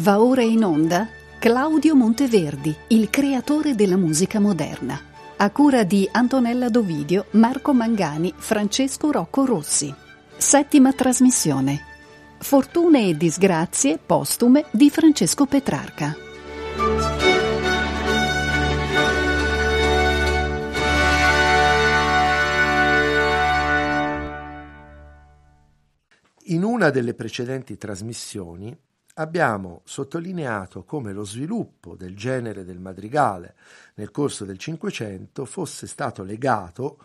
Va ora in onda Claudio Monteverdi, il creatore della musica moderna. A cura di Antonella Dovidio, Marco Mangani, Francesco Rocco Rossi. Settima trasmissione. Fortune e disgrazie postume di Francesco Petrarca. In una delle precedenti trasmissioni abbiamo sottolineato come lo sviluppo del genere del madrigale nel corso del Cinquecento fosse stato legato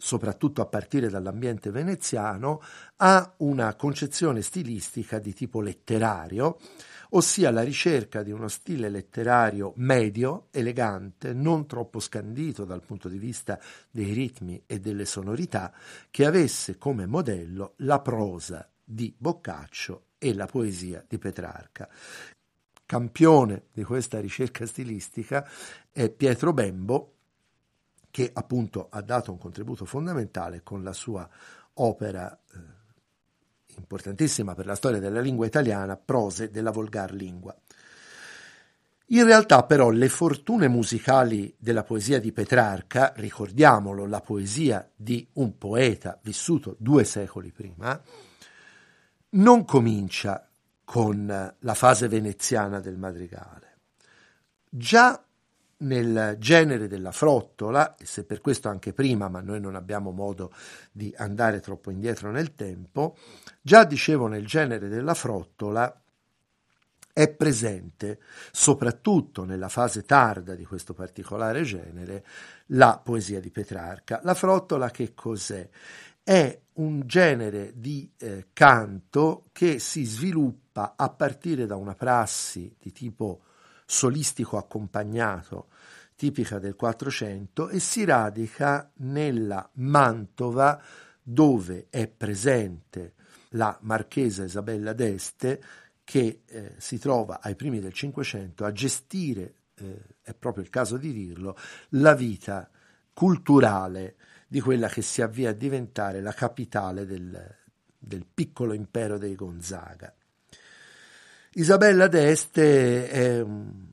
soprattutto a partire dall'ambiente veneziano, a una concezione stilistica di tipo letterario, ossia la ricerca di uno stile letterario medio, elegante, non troppo scandito dal punto di vista dei ritmi e delle sonorità, che avesse come modello la prosa di Boccaccio e la poesia di Petrarca. Campione di questa ricerca stilistica è Pietro Bembo, che appunto ha dato un contributo fondamentale con la sua opera eh, importantissima per la storia della lingua italiana, Prose della volgar lingua. In realtà però le fortune musicali della poesia di Petrarca, ricordiamolo, la poesia di un poeta vissuto due secoli prima, non comincia con la fase veneziana del madrigale. Già nel genere della frottola, e se per questo anche prima, ma noi non abbiamo modo di andare troppo indietro nel tempo, già dicevo nel genere della frottola è presente, soprattutto nella fase tarda di questo particolare genere, la poesia di Petrarca. La frottola che cos'è? È un genere di eh, canto che si sviluppa a partire da una prassi di tipo solistico accompagnato tipica del Quattrocento e si radica nella Mantova dove è presente la marchesa Isabella d'Este che eh, si trova ai primi del Cinquecento a gestire, eh, è proprio il caso di dirlo, la vita culturale di quella che si avvia a diventare la capitale del, del piccolo impero dei Gonzaga. Isabella d'Este è,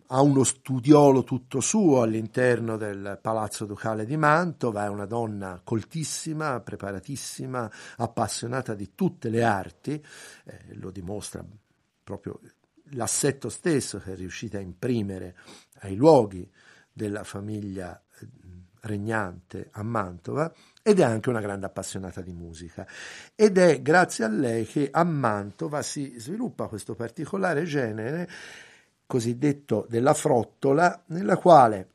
ha uno studiolo tutto suo all'interno del Palazzo Ducale di Mantova, è una donna coltissima, preparatissima, appassionata di tutte le arti, eh, lo dimostra proprio l'assetto stesso che è riuscita a imprimere ai luoghi della famiglia regnante a Mantova ed è anche una grande appassionata di musica. Ed è grazie a lei che a Mantova si sviluppa questo particolare genere cosiddetto della frottola nella quale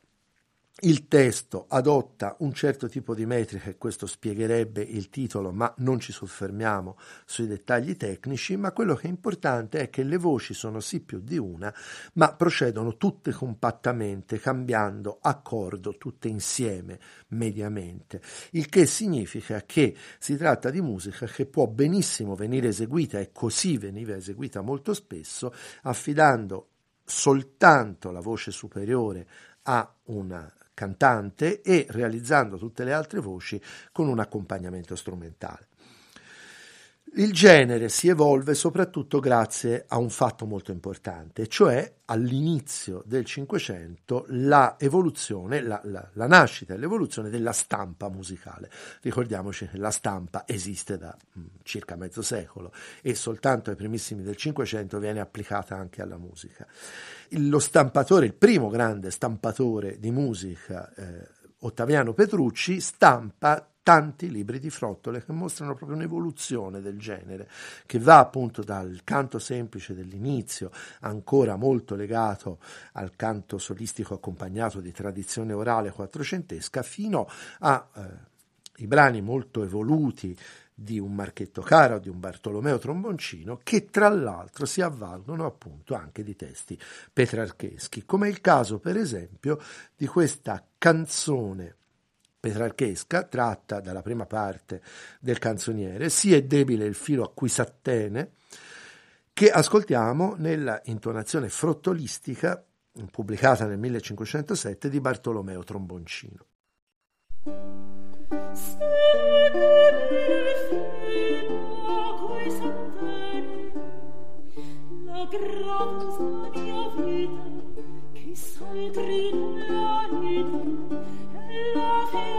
il testo adotta un certo tipo di metrica e questo spiegherebbe il titolo, ma non ci soffermiamo sui dettagli tecnici, ma quello che è importante è che le voci sono sì più di una, ma procedono tutte compattamente, cambiando accordo tutte insieme mediamente, il che significa che si tratta di musica che può benissimo venire eseguita e così veniva eseguita molto spesso, affidando soltanto la voce superiore a una cantante e realizzando tutte le altre voci con un accompagnamento strumentale. Il genere si evolve soprattutto grazie a un fatto molto importante, cioè all'inizio del Cinquecento la evoluzione, la, la, la nascita e l'evoluzione della stampa musicale. Ricordiamoci che la stampa esiste da mh, mm, circa mezzo secolo e soltanto ai primissimi del Cinquecento viene applicata anche alla musica. Lo stampatore, il primo grande stampatore di musica, eh, Ottaviano Petrucci, stampa tanti libri di frottole che mostrano proprio un'evoluzione del genere, che va appunto dal canto semplice dell'inizio, ancora molto legato al canto solistico accompagnato di tradizione orale quattrocentesca, fino ai eh, brani molto evoluti di un Marchetto Cara o di un Bartolomeo Tromboncino, che tra l'altro si avvalgono appunto anche di testi petrarcheschi, come è il caso per esempio di questa canzone petrarchesca, tratta dalla prima parte del canzoniere, sì è debile il filo a cui s'attene, che ascoltiamo nella intonazione frottolistica pubblicata nel 1507 di Bartolomeo Tromboncino. Grazie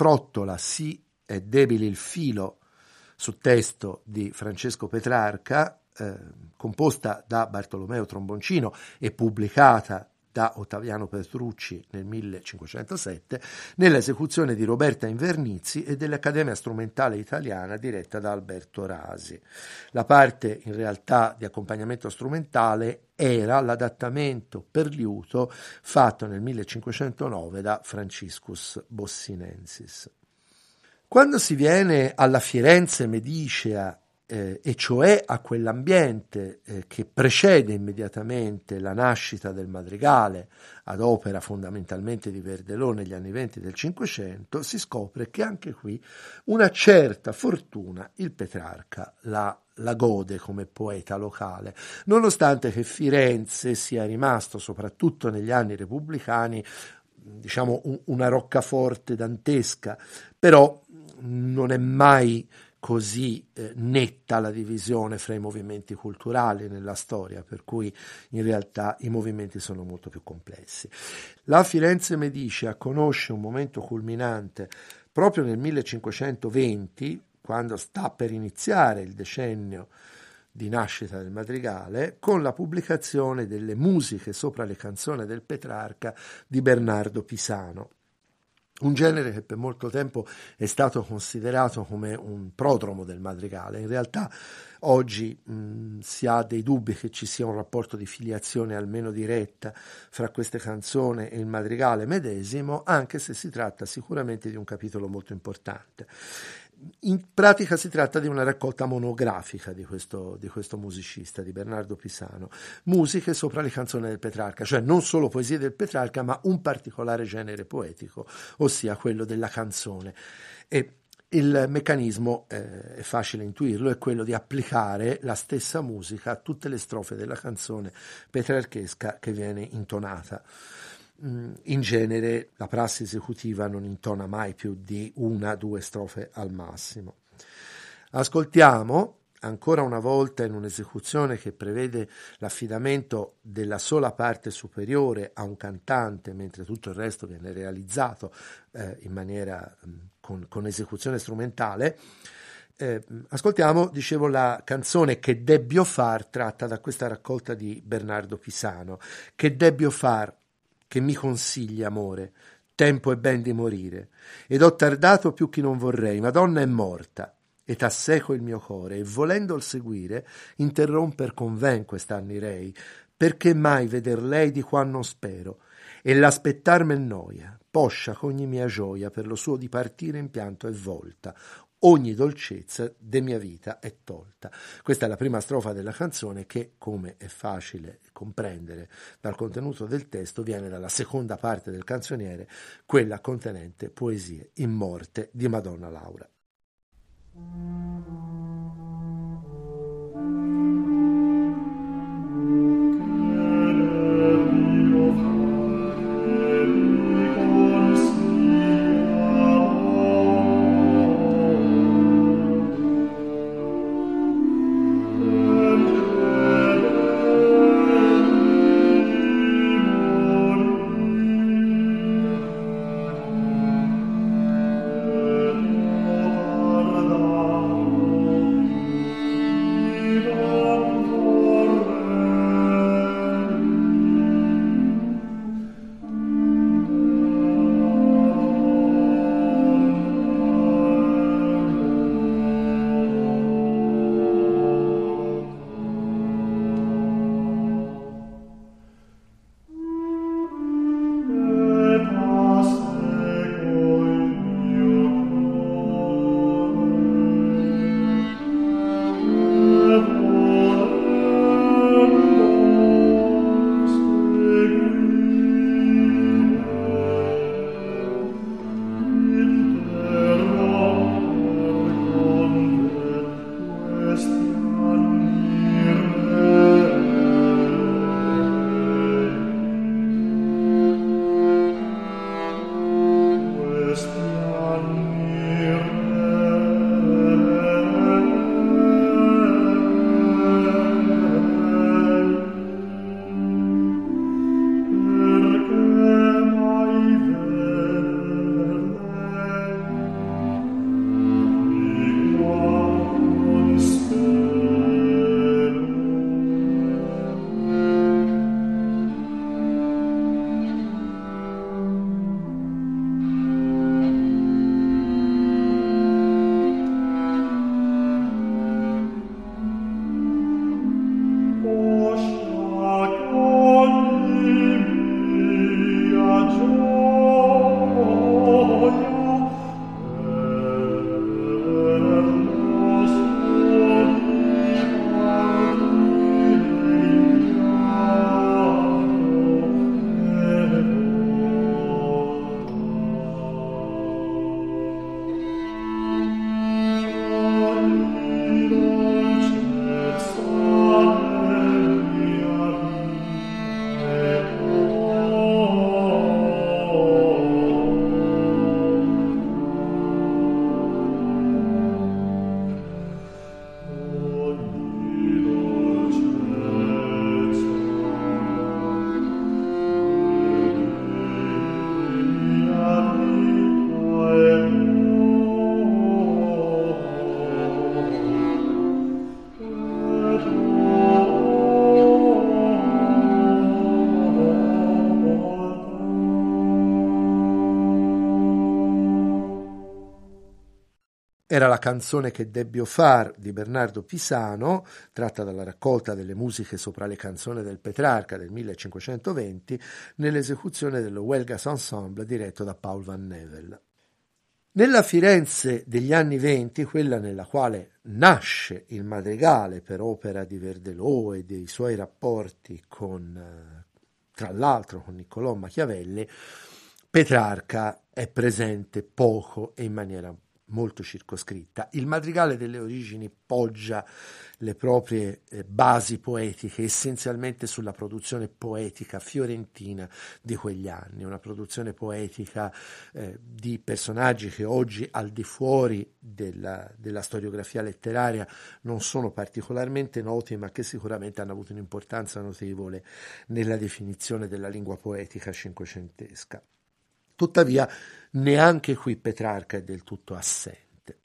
frottola Sì è debile il filo su testo di Francesco Petrarca, eh, composta da Bartolomeo Tromboncino e pubblicata da Ottaviano Petrucci nel 1507 nell'esecuzione di Roberta Invernizzi e dell'Accademia Strumentale Italiana diretta da Alberto Rasi. La parte in realtà di accompagnamento strumentale era l'adattamento per liuto fatto nel 1509 da Franciscus Bossinensis. Quando si viene alla Firenze medicea eh, e cioè a quell'ambiente eh, che precede immediatamente la nascita del madrigale ad opera fondamentalmente di Verdelò negli anni venti del Cinquecento, si scopre che anche qui una certa fortuna il Petrarca la, la gode come poeta locale, nonostante che Firenze sia rimasto soprattutto negli anni repubblicani diciamo un, una roccaforte dantesca, però non è mai così eh, netta la divisione fra i movimenti culturali nella storia, per cui in realtà i movimenti sono molto più complessi. La Firenze Medicea conosce un momento culminante proprio nel 1520, quando sta per iniziare il decennio di nascita del madrigale, con la pubblicazione delle musiche sopra le canzoni del Petrarca di Bernardo Pisano un genere che per molto tempo è stato considerato come un prodromo del madrigale. In realtà oggi mh, si ha dei dubbi che ci sia un rapporto di filiazione almeno diretta fra queste canzoni e il madrigale medesimo, anche se si tratta sicuramente di un capitolo molto importante in pratica si tratta di una raccolta monografica di questo, di questo, musicista, di Bernardo Pisano, musiche sopra le canzoni del Petrarca, cioè non solo poesie del Petrarca, ma un particolare genere poetico, ossia quello della canzone. E il meccanismo, eh, è facile intuirlo, è quello di applicare la stessa musica a tutte le strofe della canzone petrarchesca che viene intonata. Mm, in genere la prassi esecutiva non intona mai più di una due strofe al massimo. Ascoltiamo ancora una volta in un'esecuzione che prevede l'affidamento della sola parte superiore a un cantante, mentre tutto il resto viene realizzato eh, in maniera mm, con, con, esecuzione strumentale. Eh, ascoltiamo, dicevo, la canzone Che debbio far, tratta da questa raccolta di Bernardo Pisano. Che debbio far, che mi consigli, amore, tempo è ben di morire, ed ho tardato più che non vorrei, Madonna è morta, e t'asseco il mio core, e volendol seguire, interromper conven quest'annirei, perché mai veder lei di qua non spero, e l'aspettarmi noia, poscia ch'ogni mia gioia per lo suo dipartire in pianto è volta, ogni dolcezza de mia vita è tolta. Questa è la prima strofa della canzone che, come è facile comprendere dal contenuto del testo, viene dalla seconda parte del canzoniere, quella contenente poesie in morte di Madonna Laura. Era la canzone che debbio far di Bernardo Pisano, tratta dalla raccolta delle musiche sopra le canzoni del Petrarca del 1520, nell'esecuzione dello Welgas Ensemble diretto da Paul Van Nevel. Nella Firenze degli anni venti, quella nella quale nasce il madrigale per opera di Verdelò e dei suoi rapporti con, eh, tra l'altro, con Niccolò Machiavelli, Petrarca è presente poco e in maniera molto circoscritta. Il madrigale delle origini poggia le proprie eh, basi poetiche essenzialmente sulla produzione poetica fiorentina di quegli anni, una produzione poetica eh, di personaggi che oggi al di fuori della, della storiografia letteraria non sono particolarmente noti ma che sicuramente hanno avuto un'importanza notevole nella definizione della lingua poetica cinquecentesca. Tuttavia, neanche qui Petrarca è del tutto assente.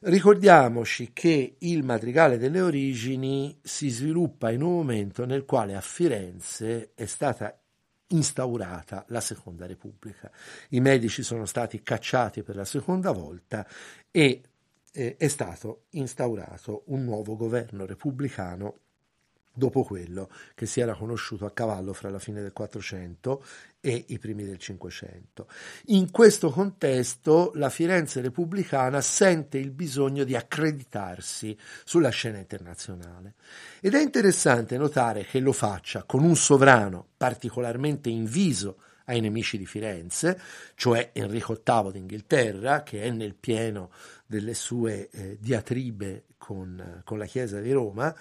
Ricordiamoci che il madrigale delle origini si sviluppa in un momento nel quale a Firenze è stata instaurata la Seconda Repubblica. I medici sono stati cacciati per la seconda volta e eh, è stato instaurato un nuovo governo repubblicano dopo quello che si era conosciuto a cavallo fra la fine del 400 e i primi del 500. In questo contesto la Firenze repubblicana sente il bisogno di accreditarsi sulla scena internazionale ed è interessante notare che lo faccia con un sovrano particolarmente inviso ai nemici di Firenze, cioè Enrico VIII d'Inghilterra, che è nel pieno delle sue eh, diatribe con, con la Chiesa di Roma,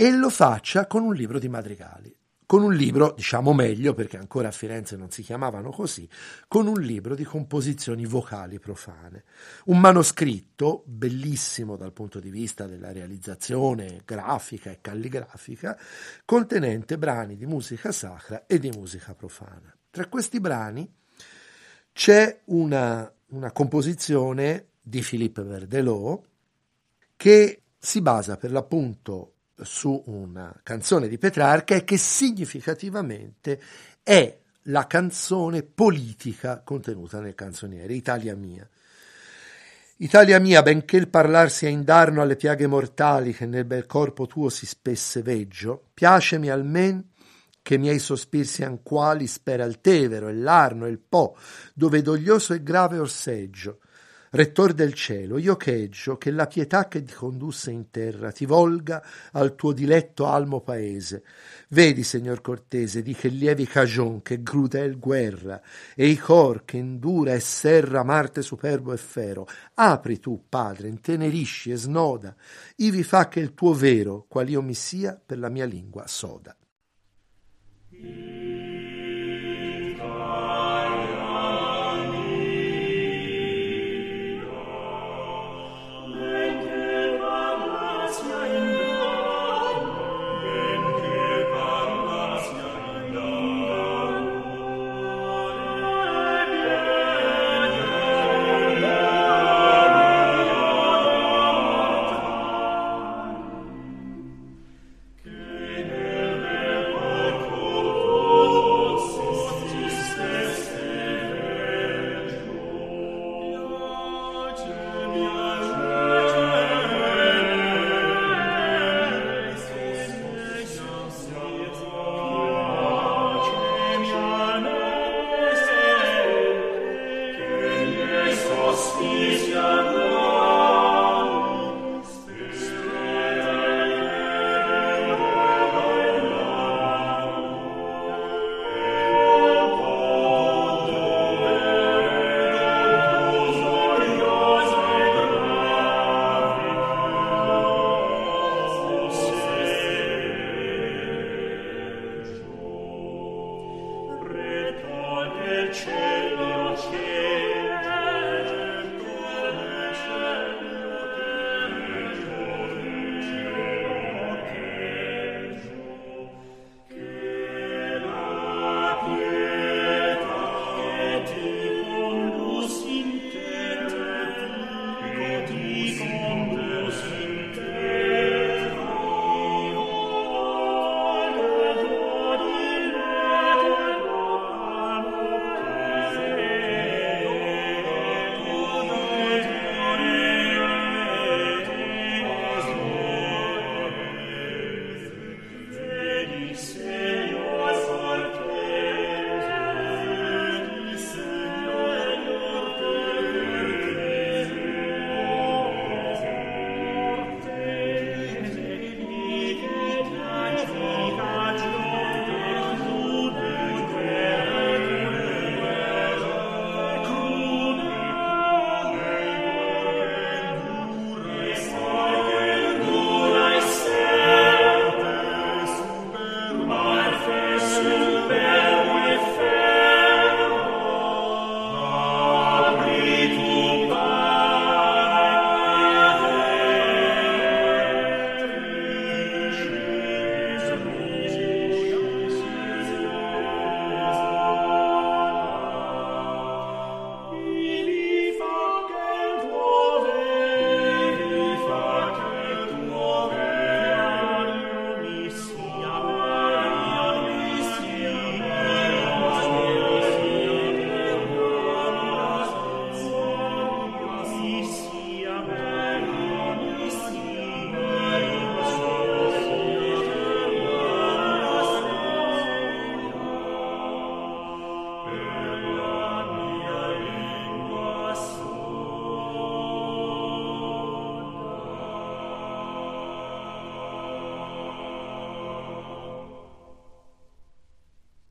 e lo faccia con un libro di madrigali con un libro, diciamo meglio, perché ancora a Firenze non si chiamavano così, con un libro di composizioni vocali profane. Un manoscritto bellissimo dal punto di vista della realizzazione grafica e calligrafica, contenente brani di musica sacra e di musica profana. Tra questi brani c'è una, una composizione di Philippe Verdelot che si basa per l'appunto su una canzone di Petrarca e che significativamente è la canzone politica contenuta nel canzoniere, Italia mia. Italia mia, benché il parlar sia indarno alle piaghe mortali che nel bel corpo tuo si spesse veggio, piacemi almen che miei sospir sian quali spera il Tevero, il l'Arno e il Po, dove doglioso e grave orseggio, Rettor del cielo, io cheggio che la pietà che ti condusse in terra ti volga al tuo diletto almo paese. Vedi, signor cortese, di che lievi cagion, che grudel guerra, e i cor che indura e serra Marte superbo e fero. Apri tu, padre, intenerisci e snoda, ivi fa che il tuo vero, qual io mi sia, per la mia lingua soda. cieli o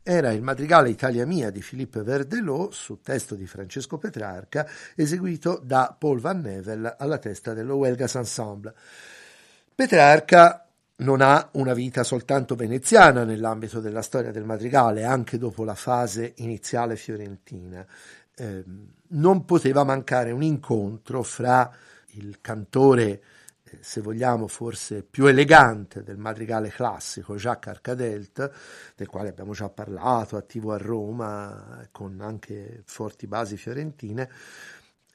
era il madrigale Italia Mia di Philippe Verdelot su testo di Francesco Petrarca, eseguito da Paul Van Nevel alla testa dello Huelgas Ensemble. Petrarca non ha una vita soltanto veneziana nell'ambito della storia del madrigale, anche dopo la fase iniziale fiorentina. Eh, non poteva mancare un incontro fra il cantore, se vogliamo forse più elegante del madrigale classico, Jacques Arcadelt, del quale abbiamo già parlato, attivo a Roma, con anche forti basi fiorentine,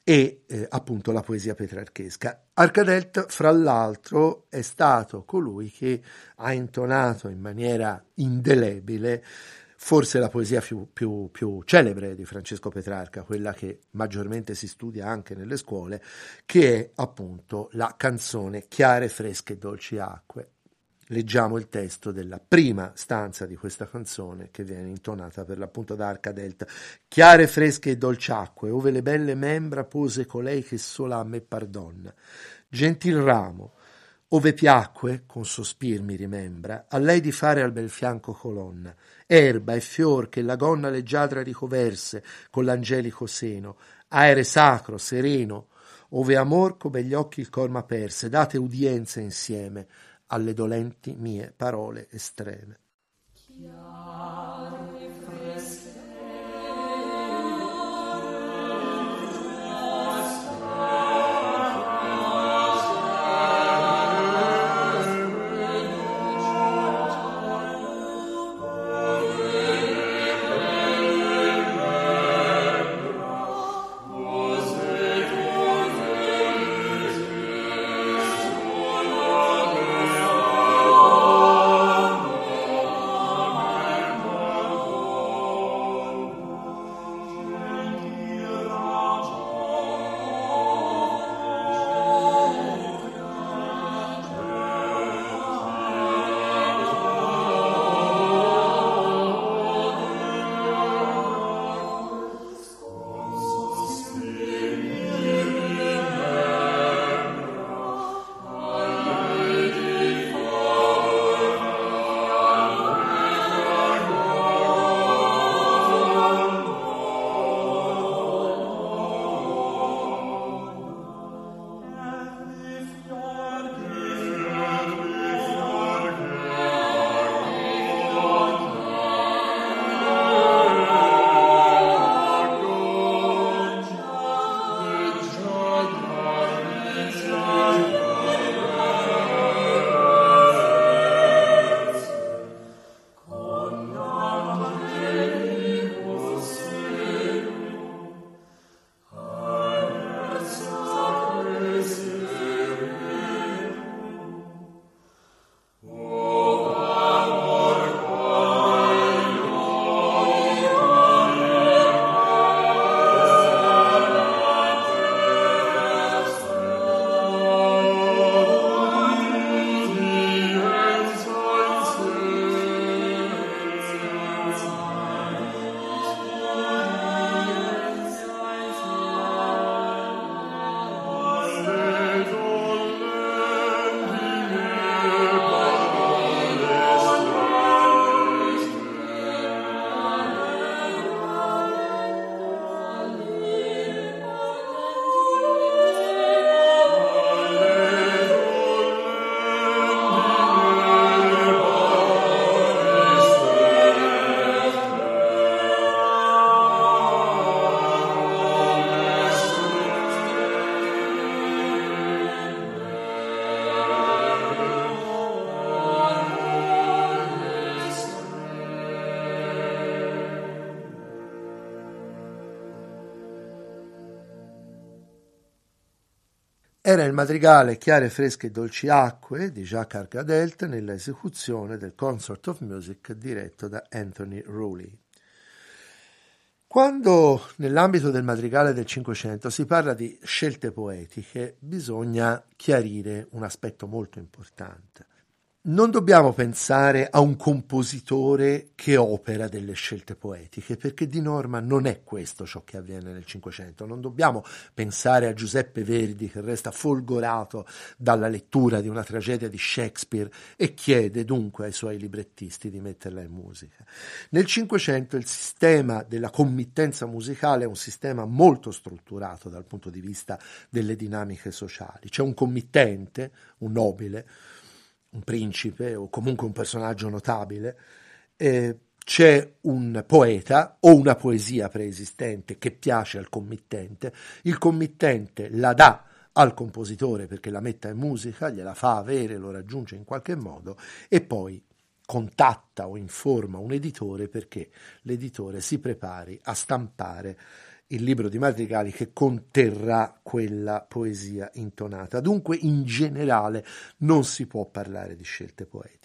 e eh, appunto la poesia petrarchesca. Arcadelt, fra l'altro, è stato colui che ha intonato in maniera indelebile forse la poesia più, più, più, celebre di Francesco Petrarca, quella che maggiormente si studia anche nelle scuole, che è appunto la canzone Chiare, fresche e dolci acque. Leggiamo il testo della prima stanza di questa canzone che viene intonata per l'appunto da Arca Delta. Chiare, fresche e dolci acque, ove le belle membra pose colei che sola a me pardonna. Gentil ramo, ove piacque, con sospir mi rimembra, a lei di fare al bel fianco colonna, erba e fior che la gonna leggiadra ricoverse con l'angelico seno, aere sacro, sereno, ove amor come gli occhi il corma perse, date udienza insieme alle dolenti mie parole estreme. Era il madrigale Chiare, fresche e dolci acque di Jacques Argadelt nella esecuzione del Consort of Music diretto da Anthony Rowley. Quando nell'ambito del madrigale del Cinquecento si parla di scelte poetiche, bisogna chiarire un aspetto molto importante. Non dobbiamo pensare a un compositore che opera delle scelte poetiche, perché di norma non è questo ciò che avviene nel Cinquecento. Non dobbiamo pensare a Giuseppe Verdi che resta folgorato dalla lettura di una tragedia di Shakespeare e chiede dunque ai suoi librettisti di metterla in musica. Nel Cinquecento il sistema della committenza musicale è un sistema molto strutturato dal punto di vista delle dinamiche sociali. C'è un committente, un nobile, un principe o comunque un personaggio notabile, eh, c'è un poeta o una poesia preesistente che piace al committente, il committente la dà al compositore perché la metta in musica, gliela fa avere, lo raggiunge in qualche modo e poi contatta o informa un editore perché l'editore si prepari a stampare il libro di madrigali che conterrà quella poesia intonata. Dunque, in generale, non si può parlare di scelte poetiche.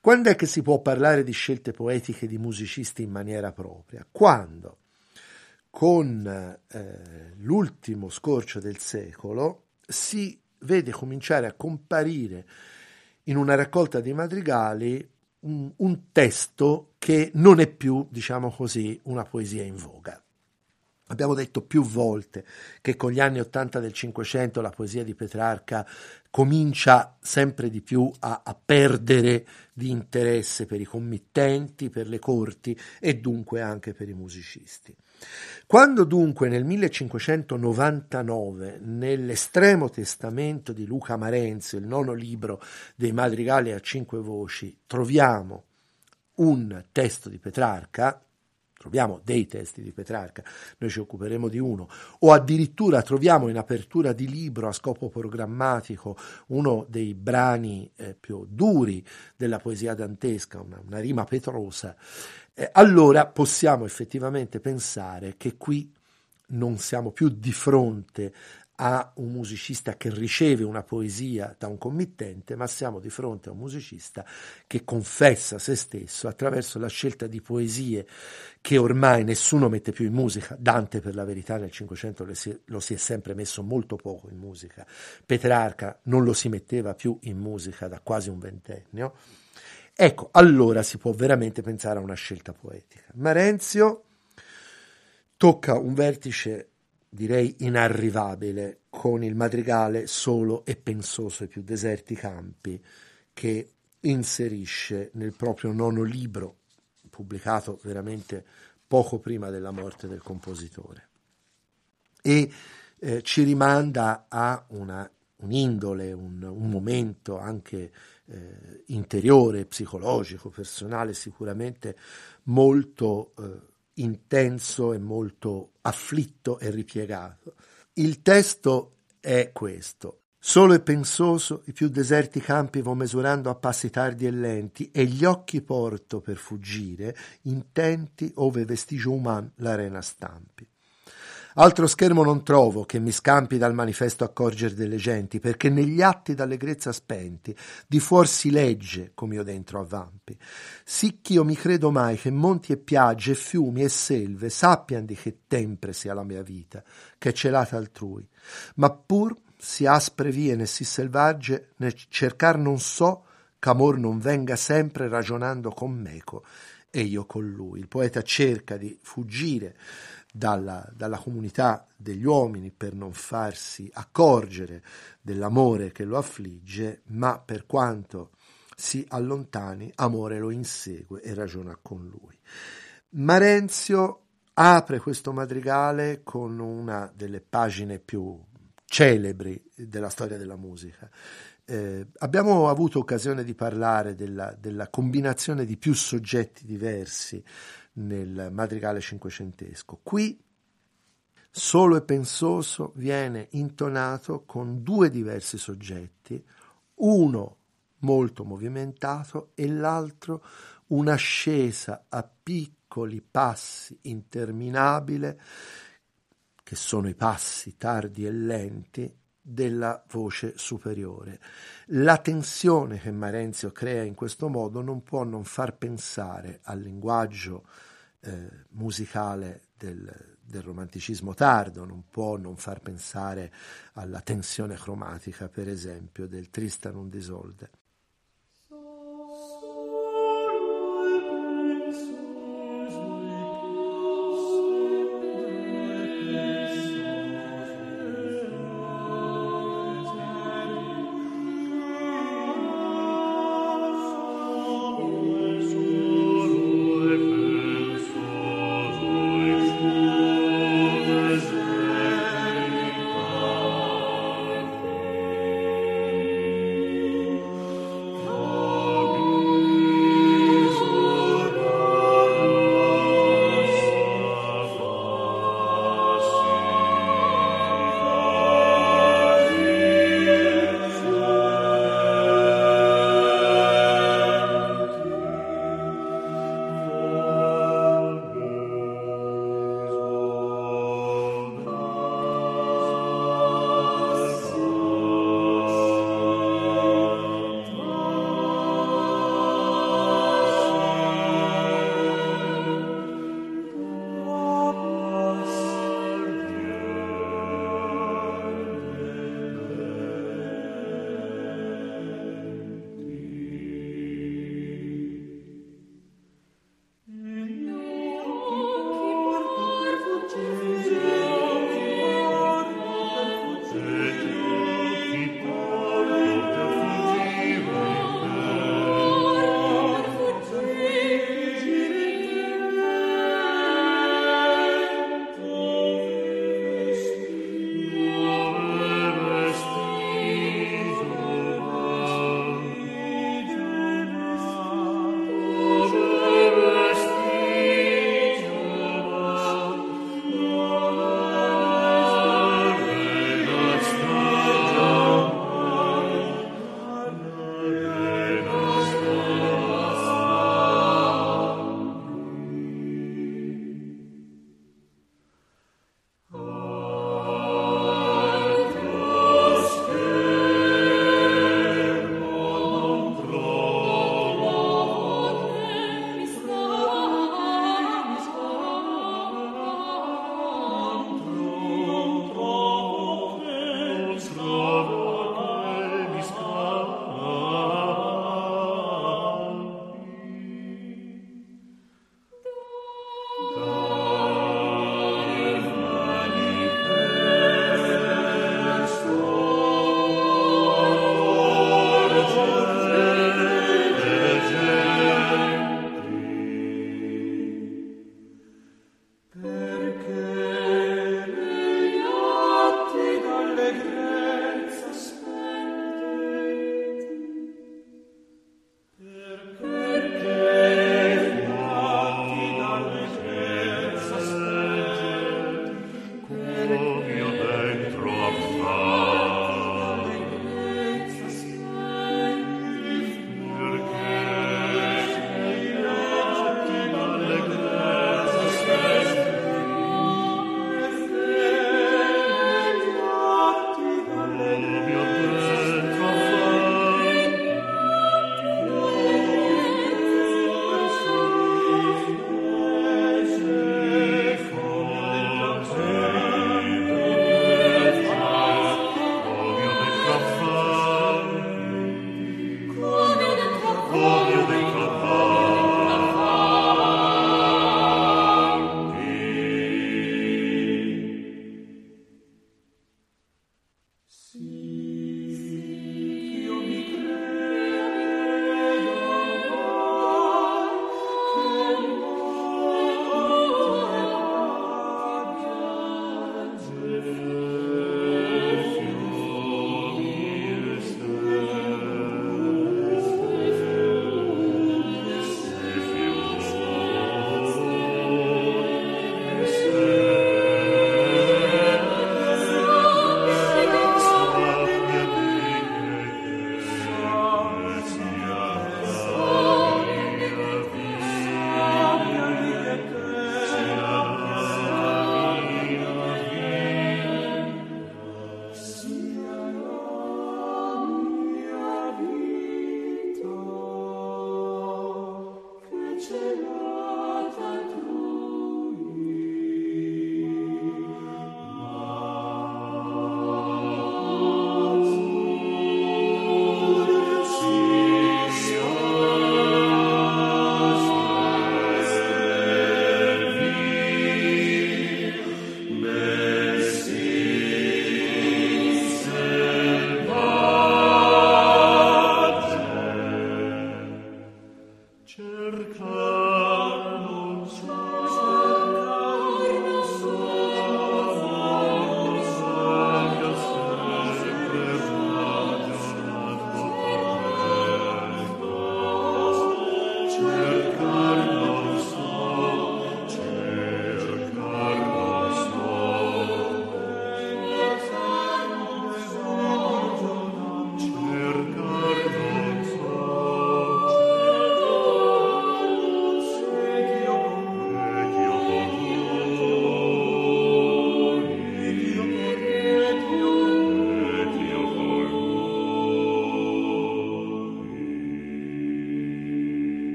Quando è che si può parlare di scelte poetiche di musicisti in maniera propria? Quando, con eh, l'ultimo scorcio del secolo, si vede cominciare a comparire in una raccolta di madrigali un, un testo che non è più, diciamo così, una poesia in voga. Abbiamo detto più volte che con gli anni Ottanta del Cinquecento la poesia di Petrarca comincia sempre di più a, a, perdere di interesse per i committenti, per le corti e dunque anche per i musicisti. Quando dunque nel 1599, nell'estremo testamento di Luca Marenzio, il nono libro dei madrigali a cinque voci, troviamo un testo di Petrarca, troviamo dei testi di Petrarca, noi ci occuperemo di uno, o addirittura troviamo in apertura di libro a scopo programmatico uno dei brani eh, più duri della poesia dantesca, una, una rima petrosa, eh, allora possiamo effettivamente pensare che qui non siamo più di fronte a un musicista che riceve una poesia da un committente, ma siamo di fronte a un musicista che confessa se stesso attraverso la scelta di poesie che ormai nessuno mette più in musica. Dante, per la verità, nel Cinquecento lo si è sempre messo molto poco in musica. Petrarca non lo si metteva più in musica da quasi un ventennio. Ecco, allora si può veramente pensare a una scelta poetica. Marenzio tocca un vertice direi inarrivabile, con il madrigale solo e pensoso ai più deserti campi, che inserisce nel proprio nono libro, pubblicato veramente poco prima della morte del compositore. E eh, ci rimanda a una, un'indole, un, un momento anche eh, interiore, psicologico, personale, sicuramente molto eh, intenso e molto afflitto e ripiegato. Il testo è questo. Solo e pensoso i più deserti campi vo mesurando a passi tardi e lenti, e gli occhi porto per fuggire, intenti ove vestigio uman l'arena stampi. Altro schermo non trovo che mi scampi dal manifesto accorger delle genti, perché negli atti d'allegrezza spenti di fuor si legge come io dentro avvampi. Sicch'io mi credo mai che monti e piagge, fiumi e selve sappian di che tempre sia la mia vita, che è celata altrui. Ma pur si aspre vie né si selvagge, né cercar non so, ch'amor non venga sempre ragionando con meco, e io con lui. Il poeta cerca di fuggire dalla, dalla comunità degli uomini per non farsi accorgere dell'amore che lo affligge, ma per quanto si allontani, amore lo insegue e ragiona con lui. Marenzio apre questo madrigale con una delle pagine più celebri della storia della musica. Eh, abbiamo avuto occasione di parlare della, della combinazione di più soggetti diversi nel madrigale cinquecentesco. Qui solo e pensoso viene intonato con due diversi soggetti, uno molto movimentato e l'altro un'ascesa a piccoli passi interminabile, che sono i passi tardi e lenti, della voce superiore. La tensione che Marenzio crea in questo modo non può non far pensare al linguaggio eh, musicale del, del romanticismo tardo, non può non far pensare alla tensione cromatica, per esempio, del Tristan und Isolde.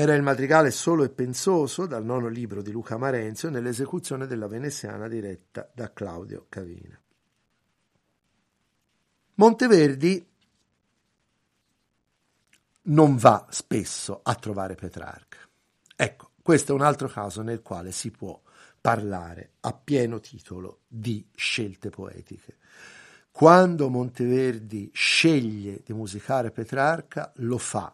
Era il madrigale solo e pensoso dal nono libro di Luca Marenzio nell'esecuzione della veneziana diretta da Claudio Cavina. Monteverdi non va spesso a trovare Petrarca. Ecco, questo è un altro caso nel quale si può parlare a pieno titolo di scelte poetiche. Quando Monteverdi sceglie di musicare Petrarca, lo fa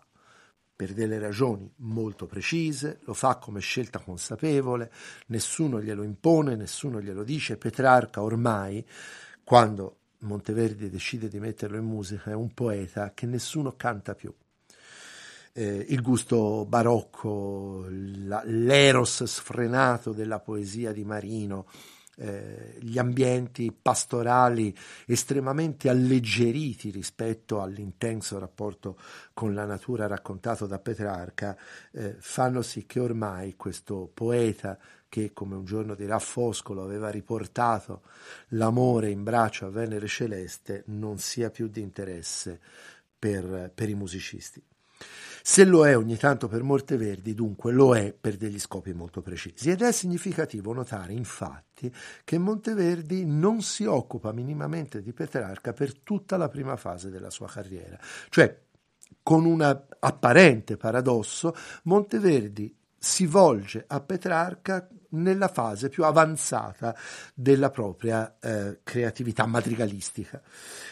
per delle ragioni molto precise, lo fa come scelta consapevole, nessuno glielo impone, nessuno glielo dice. Petrarca ormai, quando Monteverdi decide di metterlo in musica, è un poeta che nessuno canta più eh, il gusto barocco, la, l'eros sfrenato della poesia di Marino, eh, gli ambienti pastorali estremamente alleggeriti rispetto all'intenso rapporto con la natura raccontato da Petrarca, eh, fanno sì che ormai questo poeta che, come un giorno dirà Foscolo, aveva riportato l'amore in braccio a Venere Celeste, non sia più di interesse per, per i musicisti. Se lo è ogni tanto per Monteverdi, dunque lo è per degli scopi molto precisi. Ed è significativo notare, infatti, che Monteverdi non si occupa minimamente di Petrarca per tutta la prima fase della sua carriera. Cioè, con un apparente paradosso, Monteverdi si volge a Petrarca nella fase più avanzata della propria eh, creatività madrigalistica.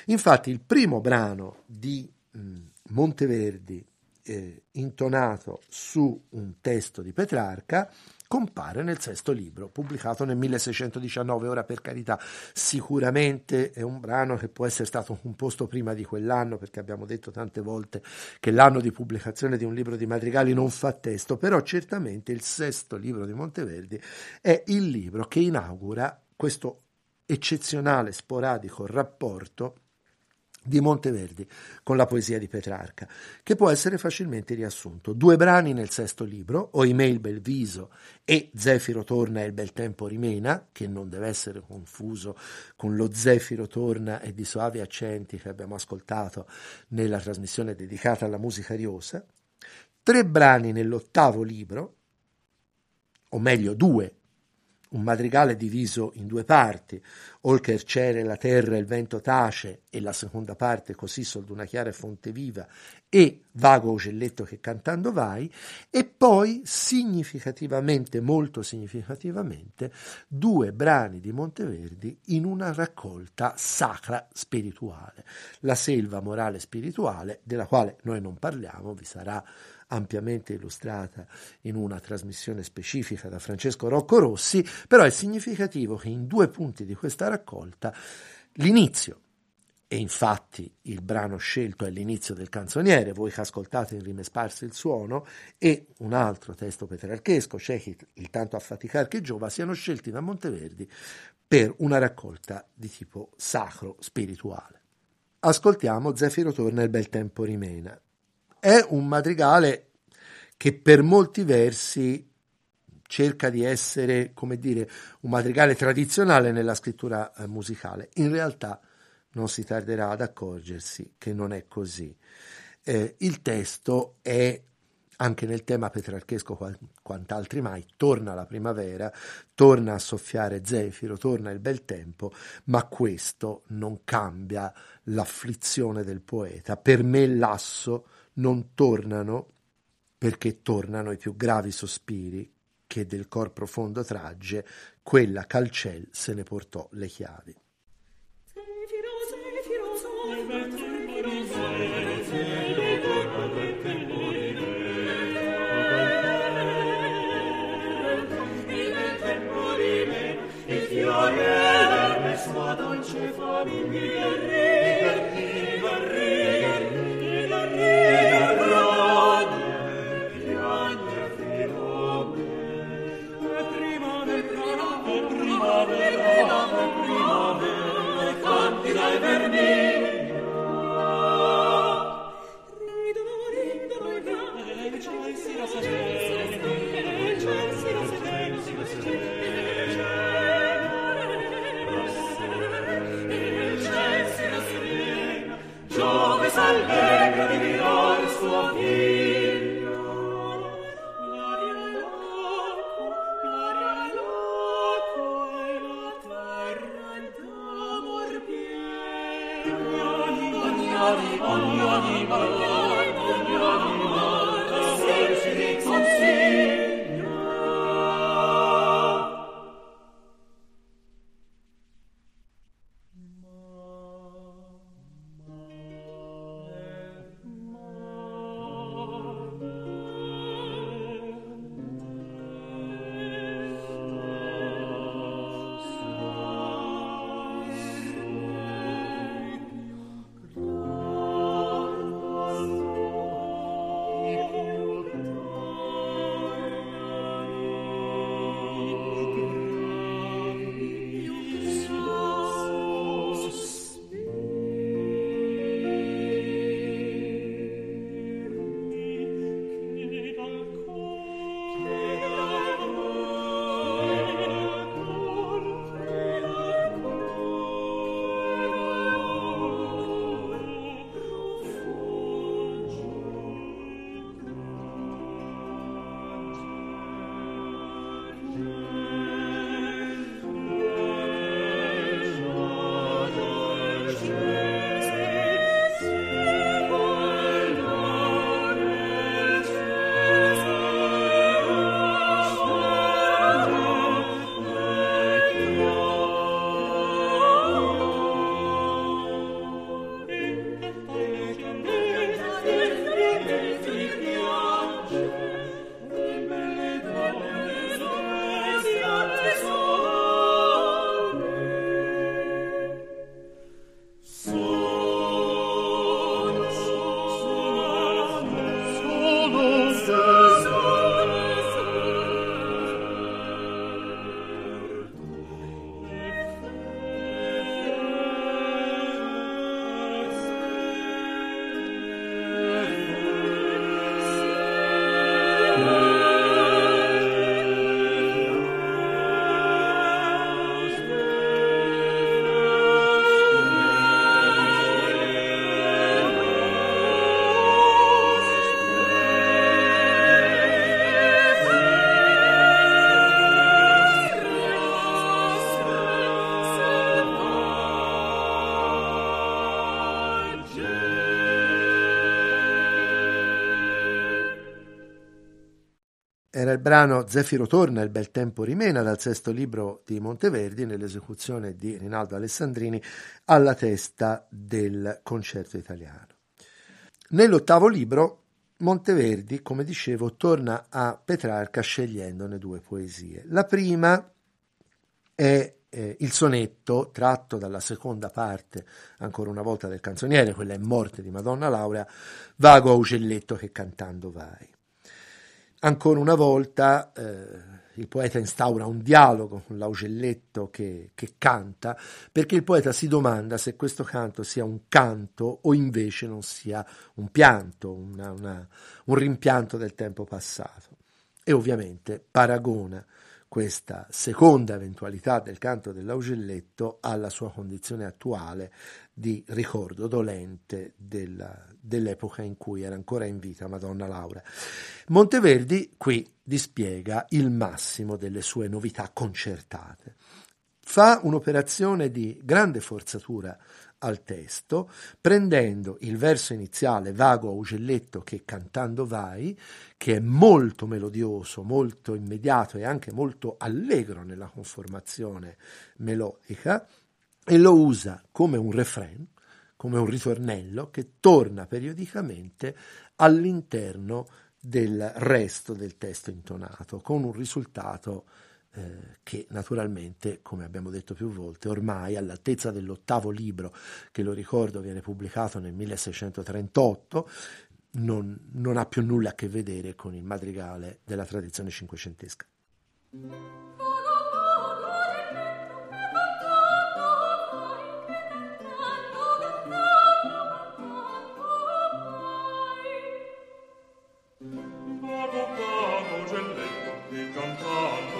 Infatti il primo brano di mh, Monteverdi eh, intonato su un testo di Petrarca compare nel sesto libro, pubblicato nel 1619. Ora, per carità, sicuramente è un brano che può essere stato composto prima di quell'anno, perché abbiamo detto tante volte che l'anno di pubblicazione di un libro di madrigali non fa testo, però certamente il sesto libro di Monteverdi è il libro che inaugura questo eccezionale, sporadico rapporto di Monteverdi con la poesia di Petrarca, che può essere facilmente riassunto. Due brani nel sesto libro, Oimè il bel viso e Zefiro torna e il bel tempo rimena, che non deve essere confuso con lo Zefiro torna e di soavi accenti che abbiamo ascoltato nella trasmissione dedicata alla musica riosa. Tre brani nell'ottavo libro, o meglio due un madrigale diviso in due parti, Olcher cere la terra il vento tace e la seconda parte così sol d'una chiara fonte viva e vago uccelletto che cantando vai. E poi significativamente, molto significativamente, due brani di Monteverdi in una raccolta sacra spirituale, la selva morale spirituale della quale noi non parliamo, vi sarà ampiamente illustrata in una trasmissione specifica da Francesco Rocco Rossi, però è significativo che in due punti di questa raccolta l'inizio e infatti il brano scelto è l'inizio del canzoniere, voi che ascoltate in rime sparse il suono, e un altro testo petrarchesco, c'è chi il tanto affaticar che giova, siano scelti da Monteverdi per una raccolta di tipo sacro spirituale. Ascoltiamo Zefiro torna il bel tempo rimena, è un madrigale che per molti versi cerca di essere, come dire, un madrigale tradizionale nella scrittura eh, musicale. In realtà non si tarderà ad accorgersi che non è così. Eh, il testo è anche nel tema petrarchesco quant'altri mai, torna la primavera, torna a soffiare zefiro, torna il bel tempo, ma questo non cambia l'afflizione del poeta. Per me l'asso non tornano perché tornano i più gravi sospiri che del cor profondo tragge, quella che al ciel se ne portò le chiavi. Dolce famiglia, per. Brano Zefiro torna, il bel tempo rimena dal sesto libro di Monteverdi nell'esecuzione di Rinaldo Alessandrini alla testa del concerto italiano. Nell'ottavo libro Monteverdi, come dicevo, torna a Petrarca scegliendone due poesie. La prima è eh, il sonetto tratto dalla seconda parte, ancora una volta del canzoniere, quella è Morte di Madonna Laurea, Vago a ugelletto che cantando vai. Ancora una volta eh, il poeta instaura un dialogo con l'augelletto che, che, canta, perché il poeta si domanda se questo canto sia un canto o invece non sia un pianto, una, una, un rimpianto del tempo passato. E ovviamente paragona questa seconda eventualità del canto dell'augelletto alla sua condizione attuale di ricordo dolente della, dell'epoca in cui era ancora in vita Madonna Laura. Monteverdi qui dispiega il massimo delle sue novità concertate. Fa un'operazione di grande forzatura al testo, prendendo il verso iniziale vago a ugelletto che cantando vai, che è molto melodioso, molto immediato e anche molto allegro nella conformazione melodica, e lo usa come un refrain, come un ritornello che torna periodicamente all'interno del resto del testo intonato, con un risultato eh, che naturalmente, come abbiamo detto più volte, ormai all'altezza dell'ottavo libro, che lo ricordo viene pubblicato nel 1638, non, non ha più nulla a che vedere con il madrigale della tradizione cinquecentesca. God.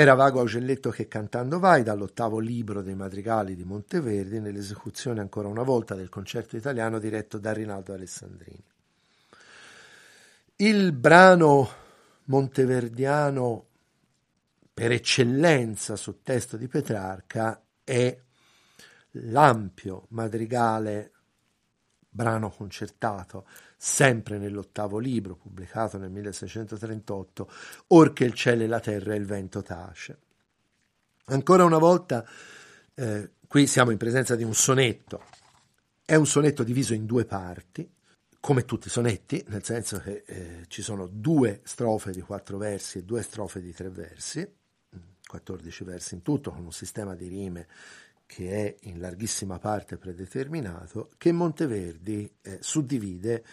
Era Vago Augelletto che cantando vai dall'ottavo libro dei madrigali di Monteverdi nell'esecuzione ancora una volta del concerto italiano diretto da Rinaldo Alessandrini. Il brano monteverdiano per eccellenza sul testo di Petrarca è l'ampio madrigale brano concertato sempre nell'ottavo libro, pubblicato nel 1638, Or che il cielo e la terra e il vento tace. Ancora una volta, eh, qui siamo in presenza di un sonetto. È un sonetto diviso in due parti, come tutti i sonetti, nel senso che eh, ci sono due strofe di quattro versi e due strofe di tre versi, 14 versi in tutto, con un sistema di rime che è in larghissima parte predeterminato, che Monteverdi eh, suddivide,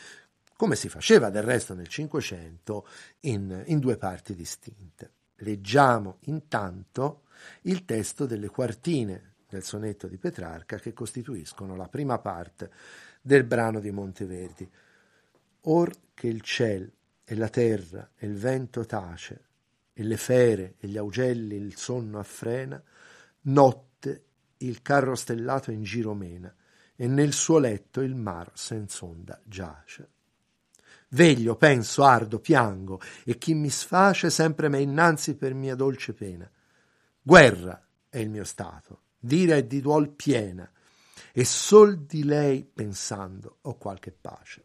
come si faceva del resto nel Cinquecento, in, in due parti distinte. Leggiamo intanto il testo delle quartine del sonetto di Petrarca che costituiscono la prima parte del brano di Monteverdi. Or che il ciel e la terra e il vento tace, e le fere e gli augelli il sonno affrena, notte il carro stellato in giro mena, e nel suo letto il mar senz'onda giace. Veglio, penso, ardo, piango, e chi mi sface sempre m'è innanzi per mia dolce pena. Guerra è il mio stato, d'ira e di duol piena, e sol di lei pensando ho qualche pace.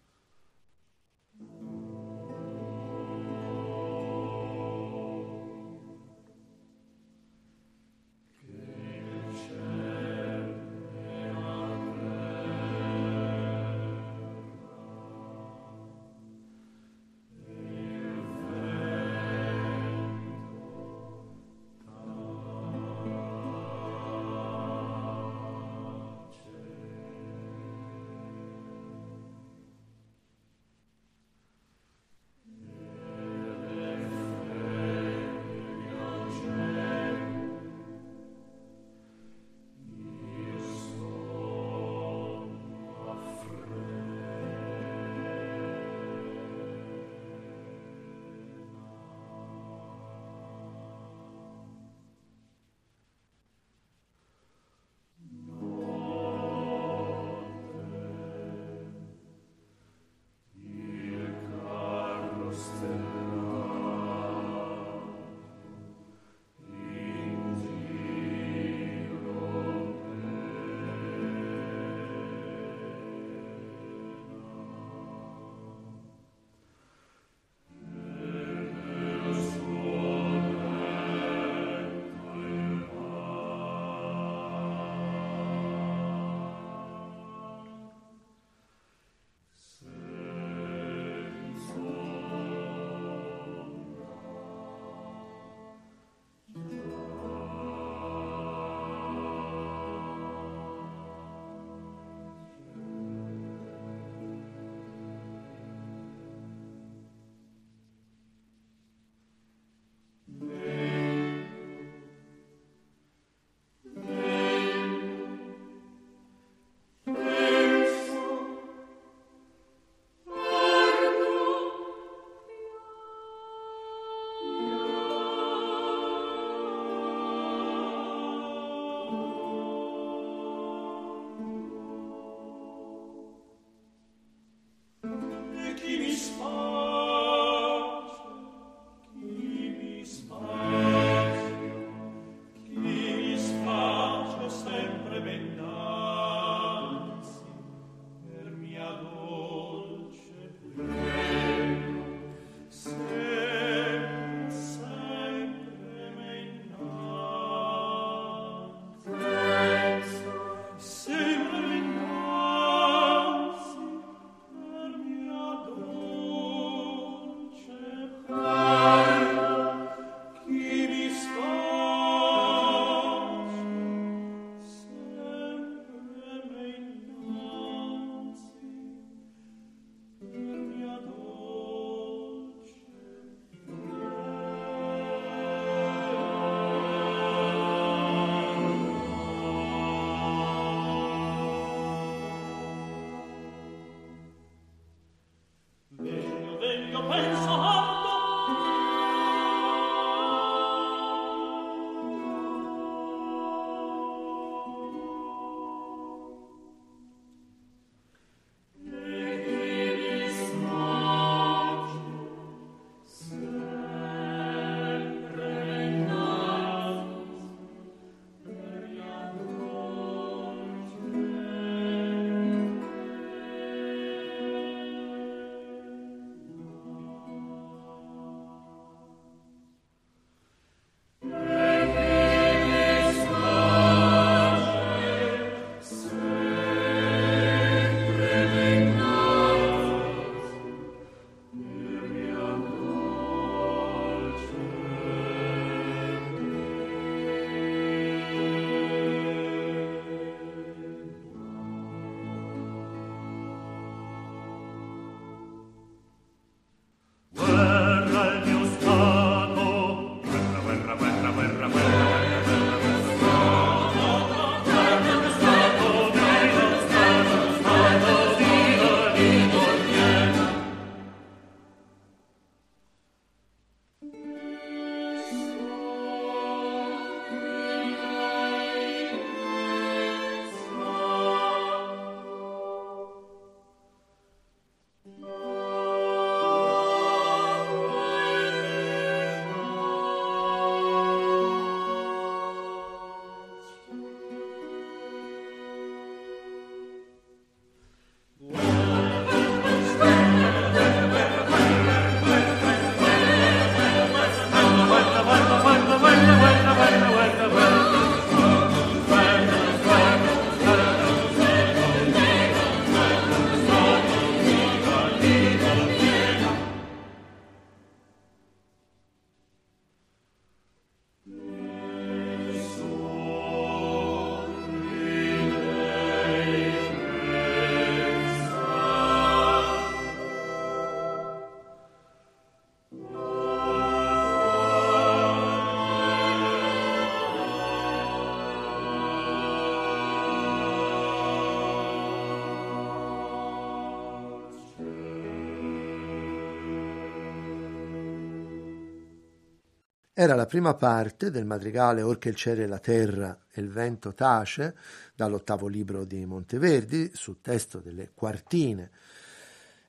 Era la prima parte del madrigale Or che il cielo e la terra e il vento tace, dall'ottavo libro di Monteverdi, su testo delle quartine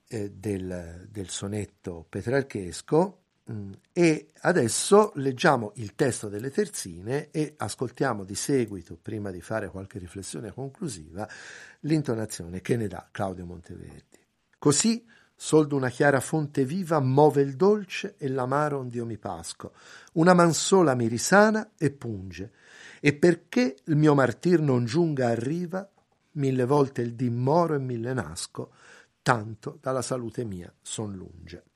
eh, del, del sonetto petrarchesco, mm, e adesso leggiamo il testo delle terzine e ascoltiamo di seguito, prima di fare qualche riflessione conclusiva, l'intonazione che ne dà Claudio Monteverdi. Così Sol d'una chiara fonte viva move il dolce e l'amaro ond'io mi pasco. Una man sola mi risana e punge. E perché il mio martir non giunga a riva, mille volte il dimmoro e mille nasco, tanto dalla salute mia son lunge.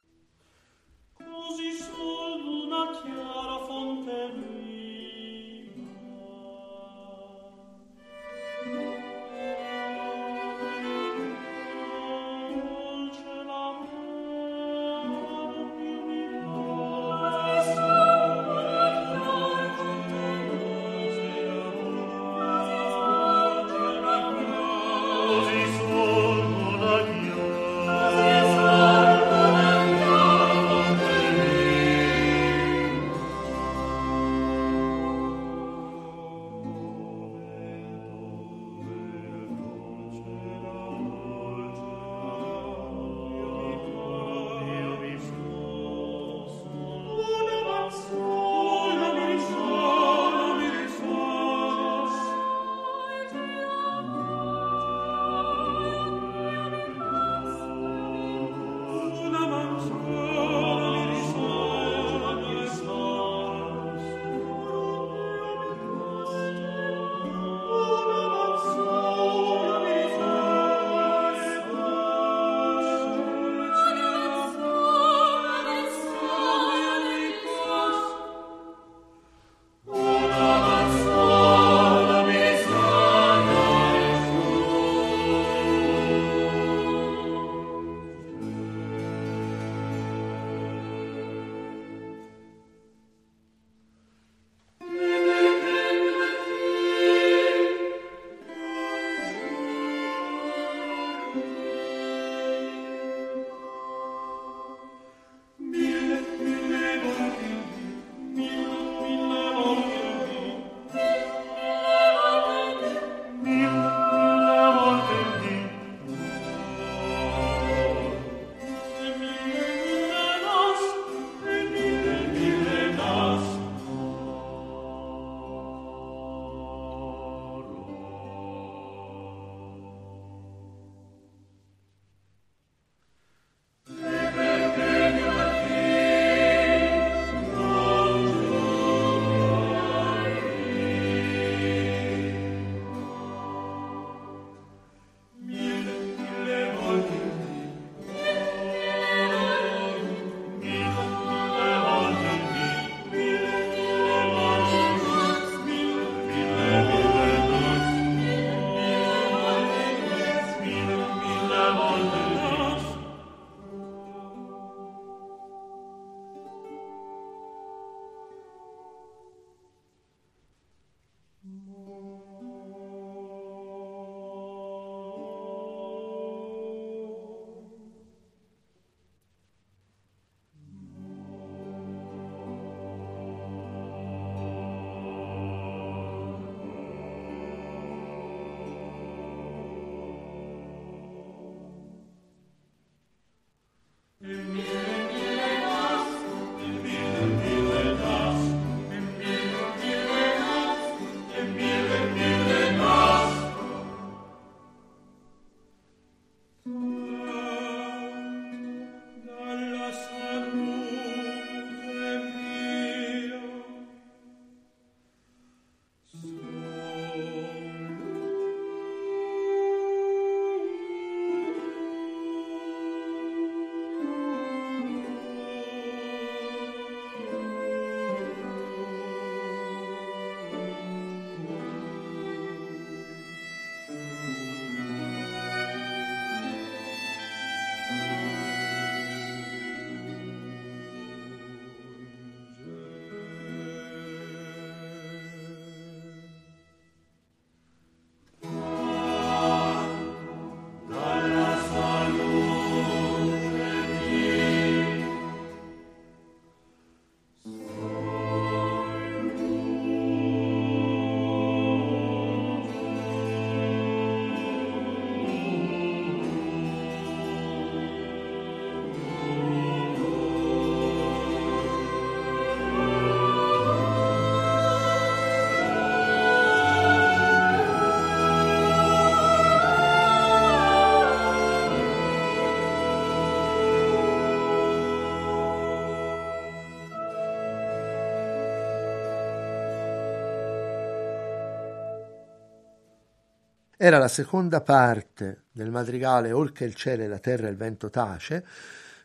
Era la seconda parte del madrigale Oltre il cielo e la terra e il vento tace,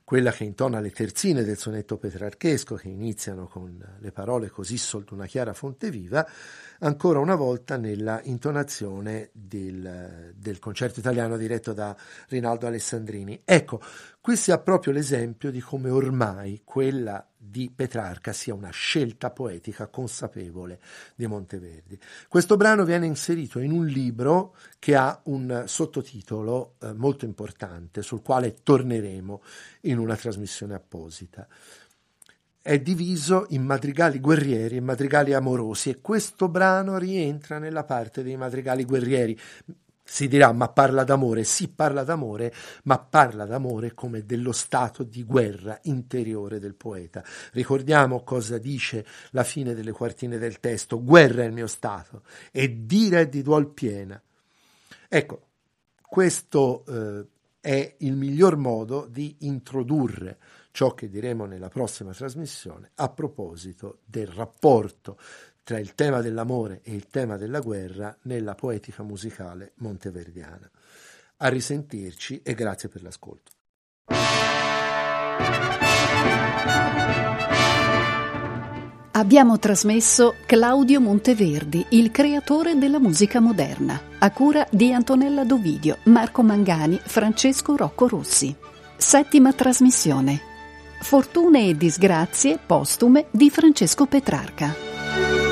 quella che intona le terzine del sonetto petrarchesco che iniziano con le parole così solto una chiara fonte viva, ancora una volta nella intonazione del, del concerto italiano diretto da Rinaldo Alessandrini. Ecco, qui si ha proprio l'esempio di come ormai quella di Petrarca sia una scelta poetica consapevole di Monteverdi. Questo brano viene inserito in un libro che ha un sottotitolo eh, molto importante, sul quale torneremo in una trasmissione apposita è diviso in madrigali guerrieri e madrigali amorosi e questo brano rientra nella parte dei madrigali guerrieri. Si dirà, ma parla d'amore? Sì, parla d'amore, ma parla d'amore come dello stato di guerra interiore del poeta. Ricordiamo cosa dice la fine delle quartine del testo: guerra è il mio stato, e dire è di duol piena. Ecco, questo eh, è il miglior modo di introdurre ciò che diremo nella prossima trasmissione a proposito del rapporto tra il tema dell'amore e il tema della guerra nella poetica musicale monteverdiana. A risentirci e grazie per l'ascolto. Abbiamo trasmesso Claudio Monteverdi, il creatore della musica moderna, a cura di Antonella Dovidio, Marco Mangani, Francesco Rocco Rossi. Settima trasmissione. Fortune e disgrazie postume di Francesco Petrarca.